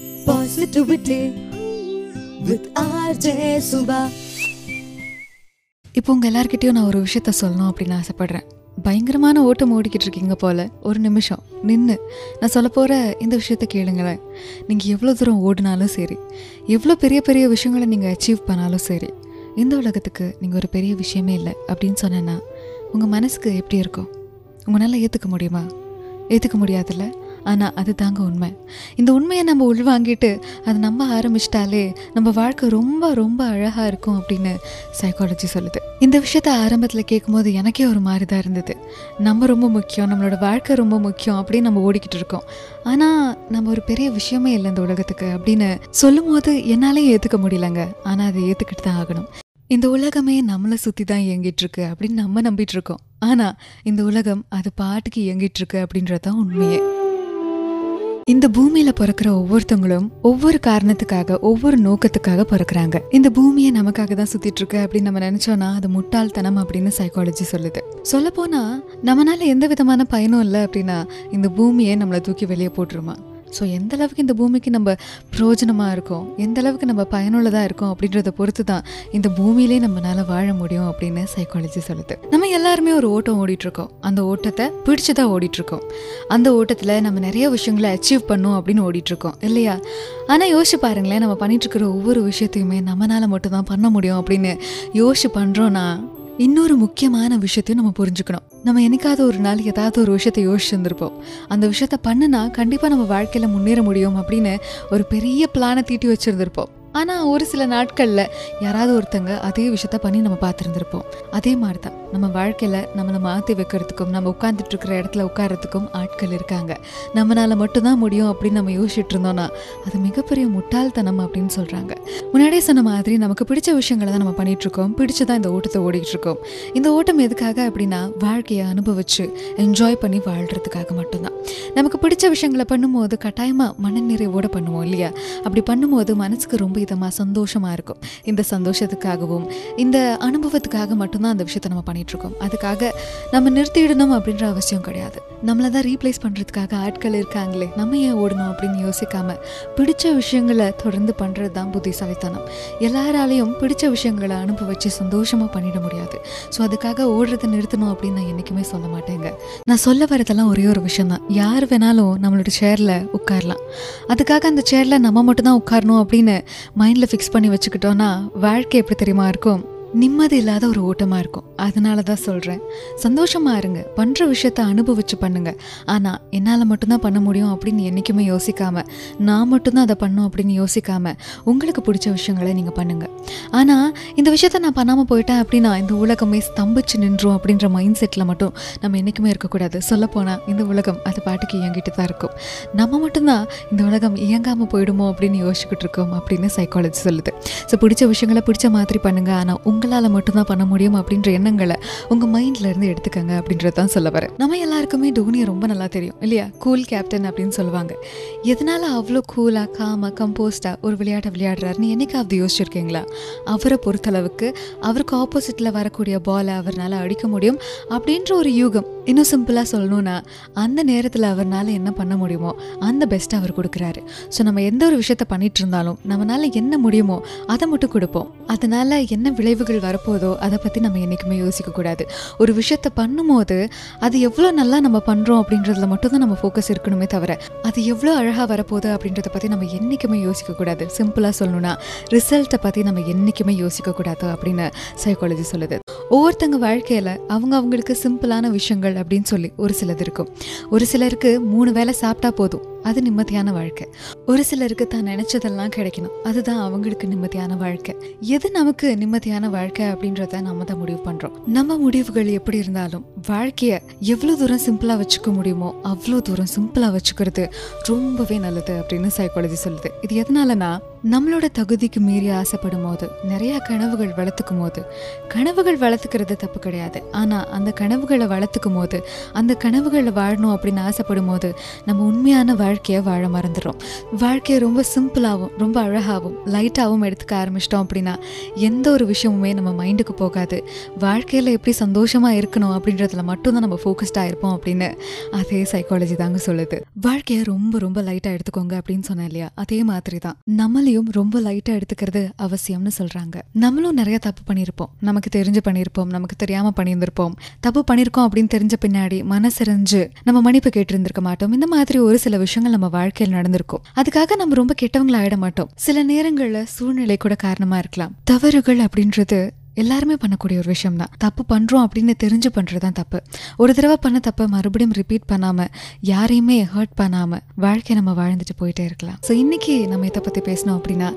Positivity with RJ Subha. இப்போ உங்கள் எல்லார்கிட்டயும் நான் ஒரு விஷயத்த சொல்லணும் அப்படின்னு ஆசைப்பட்றேன். பயங்கரமான ஓட்டம் ஓடிக்கிட்டு இருக்கீங்க போல. ஒரு நிமிஷம் நின்று நான் சொல்ல போகிற இந்த விஷயத்த கேளுங்களேன். நீங்கள் எவ்வளோ தூரம் ஓடினாலும் சரி எவ்வளோ பெரிய பெரிய விஷயங்களை நீங்கள் அச்சீவ் பண்ணாலும் சரி இந்த உலகத்துக்கு நீங்கள் ஒரு பெரிய விஷயமே இல்லை அப்படின்னு சொன்னேன்னா உங்கள் மனசுக்கு எப்படி இருக்கும்? உங்களால் ஏற்றுக்க முடியுமா? ஏற்றுக்க முடியாதுல்ல? ஆனால் அது தாங்க உண்மை. இந்த உண்மையை நம்ம உள்வாங்கிட்டு அதை நம்ப ஆரம்பிச்சிட்டாலே நம்ம வாழ்க்கை ரொம்ப ரொம்ப அழகாக இருக்கும் அப்படின்னு சைக்காலஜி சொல்லுது. இந்த விஷயத்த ஆரம்பத்தில் கேட்கும்போது எனக்கே ஒரு மாதிரி தான் இருந்தது. நம்ம ரொம்ப முக்கியம் நம்மளோட வாழ்க்கை ரொம்ப முக்கியம் அப்படின்னு நம்ம ஓடிக்கிட்டு இருக்கோம். ஆனால் நம்ம ஒரு பெரிய விஷயமே இல்லை இந்த உலகத்துக்கு அப்படின்னு சொல்லும் போது என்னாலே ஏற்றுக்க முடியலங்க. ஆனால் அதை ஏற்றுக்கிட்டு தான் ஆகணும். இந்த உலகமே நம்மளை சுற்றி தான் இயங்கிட்டு இருக்கு அப்படின்னு நம்ம நம்பிட்டு இருக்கோம். ஆனால் இந்த உலகம் அது பாட்டுக்கு இயங்கிட்டு இருக்கு அப்படின்றது தான் உண்மையே. இந்த பூமியில பிறக்கிற ஒவ்வொருத்தவங்களும் ஒவ்வொரு காரணத்துக்காக ஒவ்வொரு நோக்கத்துக்காக பிறக்கிறாங்க. இந்த பூமியை நமக்காக தான் சுத்திட்டு இருக்கு அப்படின்னு நம்ம நினைச்சோம்னா அது முட்டாள்தனம் அப்படின்னு சைக்காலஜி சொல்லுது. சொல்ல போனா நம்மளால எந்த விதமான பயனும் இல்லை அப்படின்னா இந்த பூமியை நம்மளை தூக்கி வெளியே போட்டுருமா? ஸோ எந்த அளவுக்கு இந்த பூமிக்கு நம்ம பிரயோஜனமாக இருக்கோம்? எந்த அளவுக்கு நம்ம பயனுள்ளதாக இருக்கோம் அப்படின்றத பொறுத்து தான் இந்த பூமியிலே நம்மளால் வாழ முடியும் அப்படின்னு சைக்காலஜி சொல்லுது. நம்ம எல்லாருமே ஒரு ஓட்டம் ஓடிட்டுருக்கோம். அந்த ஓட்டத்தை பிடிச்சி தான் இருக்கோம் அந்த ஓட்டத்தில் நம்ம நிறைய விஷயங்களை அச்சீவ் பண்ணோம் அப்படின்னு ஓடிட்டுருக்கோம். இல்லையா? ஆனால் யோசிச்சு பாருங்களேன் நம்ம பண்ணிட்டு இருக்கிற ஒவ்வொரு விஷயத்தையுமே நம்மளால் மட்டும்தான் பண்ண முடியும் அப்படின்னு யோசிச்சு பண்ணுறோன்னா இன்னொரு முக்கியமான விஷயத்தையும் நம்ம புரிஞ்சுக்கணும். நம்ம என்னைக்காவது ஒரு நாள் ஏதாவது ஒரு விஷயத்தை யோசிச்சுருந்துருப்போம். அந்த விஷயத்த பண்ணுனா கண்டிப்பாக நம்ம வாழ்க்கையில் முன்னேற முடியும் அப்படின்னு ஒரு பெரிய பிளானை தீட்டி வச்சுருந்துருப்போம். ஆனால் ஒரு சில நாட்களில் யாராவது ஒருத்தங்க அதே விஷயத்த பண்ணி நம்ம பார்த்துருந்துருப்போம். அதே மாதிரி தான் நம்ம வாழ்க்கையில் நம்மளை மாற்றி வைக்கிறதுக்கும் நம்ம உட்காந்துட்டுருக்கிற இடத்துல உட்காரத்துக்கும் ஆட்கள் இருக்காங்க. நம்மளால் மட்டும்தான் முடியும் அப்படின்னு நம்ம யோசிச்சுட்டு இருந்தோம்னா அது மிகப்பெரிய முட்டாள்தனம் அப்படின்னு சொல்கிறாங்க முன்னாடியே சொன்ன மாதிரி நமக்கு பிடிச்ச விஷயங்களை தான் நம்ம பண்ணிகிட்ருக்கோம் இருக்கோம் பிடிச்சதான் இந்த ஓட்டத்தை ஓடிக்கிட்டுருக்கோம். இருக்கோம் இந்த ஓட்டம் எதுக்காக அப்படின்னா வாழ்க்கையை அனுபவித்து என்ஜாய் பண்ணி வாழ்கிறதுக்காக மட்டும்தான். நமக்கு பிடிச்ச விஷயங்களை பண்ணும்போது கட்டாயமாக மனநிறைவோடு பண்ணுவோம் இல்லையா? அப்படி பண்ணும்போது மனசுக்கு ரொம்ப இதமாக சந்தோஷமாக இருக்கும். இந்த சந்தோஷத்துக்காகவும் இந்த அனுபவத்துக்காக மட்டும்தான் அந்த விஷயத்தை நம்ம பண்ணிட்டு இருக்கோம் அதுக்காக நம்ம நிறுத்திடணும் அப்படின்ற அவசியம் கிடையாது. நம்மளை தான் ரீப்ளேஸ் பண்ணுறதுக்காக ஆட்கள் இருக்காங்களே நம்ம ஏன் ஓடணும் அப்படின்னு யோசிக்காம பிடிச்ச விஷயங்களை தொடர்ந்து பண்ணுறது தான் புத்திசாலித்தனம். எல்லாராலையும் பிடிச்ச விஷயங்களை அனுபவிச்சு சந்தோஷமாக பண்ணிட முடியாது. ஸோ அதுக்காக ஓடுறதை நிறுத்தணும் அப்படின்னு நான் என்றைக்குமே சொல்ல மாட்டேங்க. நான் சொல்ல வரதெல்லாம் ஒரே ஒரு விஷயம் தான். யார் வேணாலும் நம்மளோட சேரில் உட்காரலாம். அதுக்காக அந்த சேரில் நம்ம மட்டும்தான் உட்காரணும் அப்படின்னு மைண்டில் ஃபிக்ஸ் பண்ணி வச்சுக்கிட்டோன்னா வாழ்க்கை எப்படி தெரியுமா இருக்கும்? நிம்மதி இல்லாத ஒரு ஓட்டமாக இருக்கும். அதனால தான் சொல்கிறேன் சந்தோஷமாக இருங்க. பண்ணுற விஷயத்த அனுபவிச்சு பண்ணுங்க. ஆனால் என்னால் மட்டும்தான் பண்ண முடியும் அப்படின்னு என்றைக்குமே யோசிக்காமல் நான் மட்டும்தான் அதை பண்ணும் அப்படின்னு யோசிக்காமல் உங்களுக்கு பிடிச்ச விஷயங்களை நீங்கள் பண்ணுங்கள் ஆனால் இந்த விஷயத்த நான் பண்ணாமல் போயிட்டேன் அப்படின்னா இந்த உலகமே ஸ்தம்பிச்சு நின்றோம் அப்படின்ற மைண்ட் செட்டில் மட்டும் நம்ம என்றைக்குமே இருக்கக்கூடாது. சொல்லப்போனால் இந்த உலகம் அது பாட்டுக்கு இயங்கிட்டு தான் இருக்கும். நம்ம மட்டும்தான் இந்த உலகம் இயங்காமல் போயிடுமோ அப்படின்னு யோசிச்சுக்கிட்டு இருக்கோம் அப்படின்னு சைக்காலஜி சொல்லுது. ஸோ பிடிச்ச விஷயங்களை பிடிச்ச மாதிரி பண்ணுங்கள் ஆனால் உங்களால் மட்டும்தான் பண்ண முடியும் அப்படின்ற எண்ணங்களை உங்கள் மைண்ட்லேருந்து எடுத்துக்கங்க அப்படின்றது தான் சொல்ல வரேன். நம்ம எல்லாருக்குமே டோனியை ரொம்ப நல்லா தெரியும் இல்லையா? கூல் கேப்டன் அப்படின்னு சொல்லுவாங்க. எதனால் அவ்வளோ கூலாக காமாக கம்போஸ்டாக ஒரு விளையாட்டை விளையாடுறாருன்னு என்னைக்காவது யோசிச்சிருக்கீங்களா? அவரை பொறுத்தளவுக்கு அவருக்கு ஆப்போசிட்டில் வரக்கூடிய பாலை அவரால் அடிக்க முடியும் அப்படின்ற ஒரு யூகம் இன்னும் சிம்பிளாக சொல்லணும்னா அந்த நேரத்தில் அவர்னால என்ன பண்ண முடியுமோ அந்த பெஸ்ட்டை அவர் கொடுக்குறாரு. ஸோ நம்ம எந்த ஒரு விஷயத்த பண்ணிட்டு இருந்தாலும் நம்மளால என்ன முடியுமோ அதை மட்டும் கொடுப்போம். அதனால என்ன விளைவுகள் வரப்போதோ அதை பற்றி நம்ம என்றைக்குமே யோசிக்கக்கூடாது ஒரு விஷயத்த பண்ணும்போது அது எவ்வளோ நல்லா நம்ம பண்ணுறோம் அப்படின்றதுல மட்டும்தான் நம்ம ஃபோக்கஸ் இருக்கணுமே தவிர அது எவ்வளோ அழகாக வரப்போகுது அப்படின்றத பற்றி நம்ம என்றைக்குமே யோசிக்கக்கூடாது சிம்பிளாக சொல்லணும்னா ரிசல்ட்டை பற்றி நம்ம என்றைக்குமே யோசிக்கக்கூடாது அப்படின்னு சைக்காலஜி சொல்லுது. ஒவ்வொருத்தங்க வாழ்க்கையில் அவங்க அவங்களுக்கு சிம்பிளான விஷயங்கள் அப்படின்னு சொல்லி ஒரு சிலது இருக்கும். ஒரு சிலருக்கு மூணு வேளை சாப்பிட்டா போதும். அது நிம்மதியான வாழ்க்கை. ஒரு சிலருக்கு தான் நினைச்சதெல்லாம் கிடைக்கணும். அதுதான் அவங்களுக்கு நிம்மதியான வாழ்க்கை. எது நமக்கு நிம்மதியான வாழ்க்கை அப்படின்றத நம்ம தான் முடிவு பண்றோம். நம்ம முடிவுகள் எப்படி இருந்தாலும் வாழ்க்கையை எவ்வளோ தூரம் சிம்பிளா வச்சுக்க முடியுமோ அவ்வளோ தூரம் சிம்பிளா வச்சுக்கிறது ரொம்பவே நல்லது அப்படின்னு சைக்காலஜி சொல்லுது. இது எதனாலனா நம்மளோட தகுதிக்கு மீறி ஆசைப்படும் போது நிறைய கனவுகள் வளர்த்துக்கும் போது கனவுகள் வளர்த்துக்கிறது தப்பு கிடையாது. ஆனா அந்த கனவுகளை வளர்த்துக்கும் போது அந்த கனவுகளை வாழணும் அப்படின்னு ஆசைப்படும் போது நம்ம உண்மையான வாழ்க்கை வாழ்க்கையை வாழ மறந்துடும் வாழ்க்கையை ரொம்ப சிம்பிளாகவும் ரொம்ப அழகாகவும் லைட்டாகவும் எடுத்துக்க ஆரம்பிச்சிட்டோம் அப்படின்னா எந்த ஒரு விஷயமுமே நம்ம மைண்டுக்கு போகாது. வாழ்க்கையில் எப்படி சந்தோஷமாக இருக்கணும் அப்படின்றதுல மட்டும்தான் நம்ம ஃபோக்கஸ்டாக இருப்போம் அப்படின்னு அதே சைக்காலஜி தாங்க சொல்லுது. வாழ்க்கையை ரொம்ப ரொம்ப லைட்டாக எடுத்துக்கோங்க அப்படின்னு சொன்னேன் இல்லையா? அதே மாதிரி தான் நம்மளையும் ரொம்ப லைட்டாக எடுத்துக்கிறது அவசியம்னு சொல்கிறாங்க நம்மளும் நிறைய தப்பு பண்ணியிருப்போம். நமக்கு தெரிஞ்சு பண்ணியிருப்போம். நமக்கு தெரியாமல் பண்ணியிருந்திருப்போம். தப்பு பண்ணியிருக்கோம் அப்படின்னு தெரிஞ்ச பின்னாடி மனசறிஞ்சு நம்ம மன்னிப்பு கேட்டிருந்திருக்க மாட்டோம். இந்த மாதிரி ஒரு சில விஷயம் விஷயங்கள் நம்ம வாழ்க்கையில் நடந்திருக்கும். அதுக்காக நம்ம ரொம்ப கெட்டவங்கள ஆயிட மாட்டோம். சில நேரங்கள்ல சூழ்நிலை கூட காரணமா இருக்கலாம். தவறுகள் அப்படின்றது எல்லாருமே பண்ணக்கூடிய ஒரு விஷயம் தான். தப்பு பண்ணுறோம் அப்படின்னு தெரிஞ்சு பண்ணுறது தான் தப்பு. ஒரு தடவை பண்ண தப்பை மறுபடியும் ரிப்பீட் பண்ணாமல் யாரையுமே ஹர்ட் பண்ணாமல் வாழ்க்கையை நம்ம வாழ்ந்துட்டு போயிட்டே இருக்கலாம். ஸோ இன்றைக்கி நம்ம இதை பற்றி பேசணும் அப்படின்னா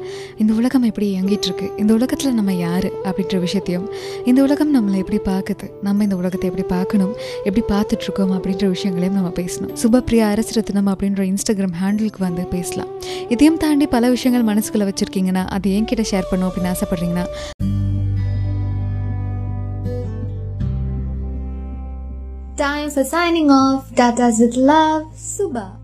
இந்த உலகம் எப்படி இயங்கிட்டு இருக்கு? இந்த உலகத்தில் நம்ம யார் அப்படின்ற விஷயத்தையும் இந்த உலகம் நம்மளை எப்படி பார்க்குது? நம்ம இந்த உலகத்தை எப்படி பார்க்கணும்? எப்படி பார்த்துட்ருக்கோம் அப்படின்ற விஷயங்களையும் நம்ம பேசணும். சுபப்ரியா அரசரத்னம் அப்படின்ற இன்ஸ்டாகிராம் ஹேண்டிலுக்கு வந்து பேசலாம். இதையும் தாண்டி பல விஷயங்கள் மனசுக்குள்ளே வச்சுருக்கீங்கன்னா அது என்கிட்ட ஷேர் பண்ணும் அப்படின்னு ஆசைப்பட்றீங்கன்னா for signing off. Tatas with love, Suba.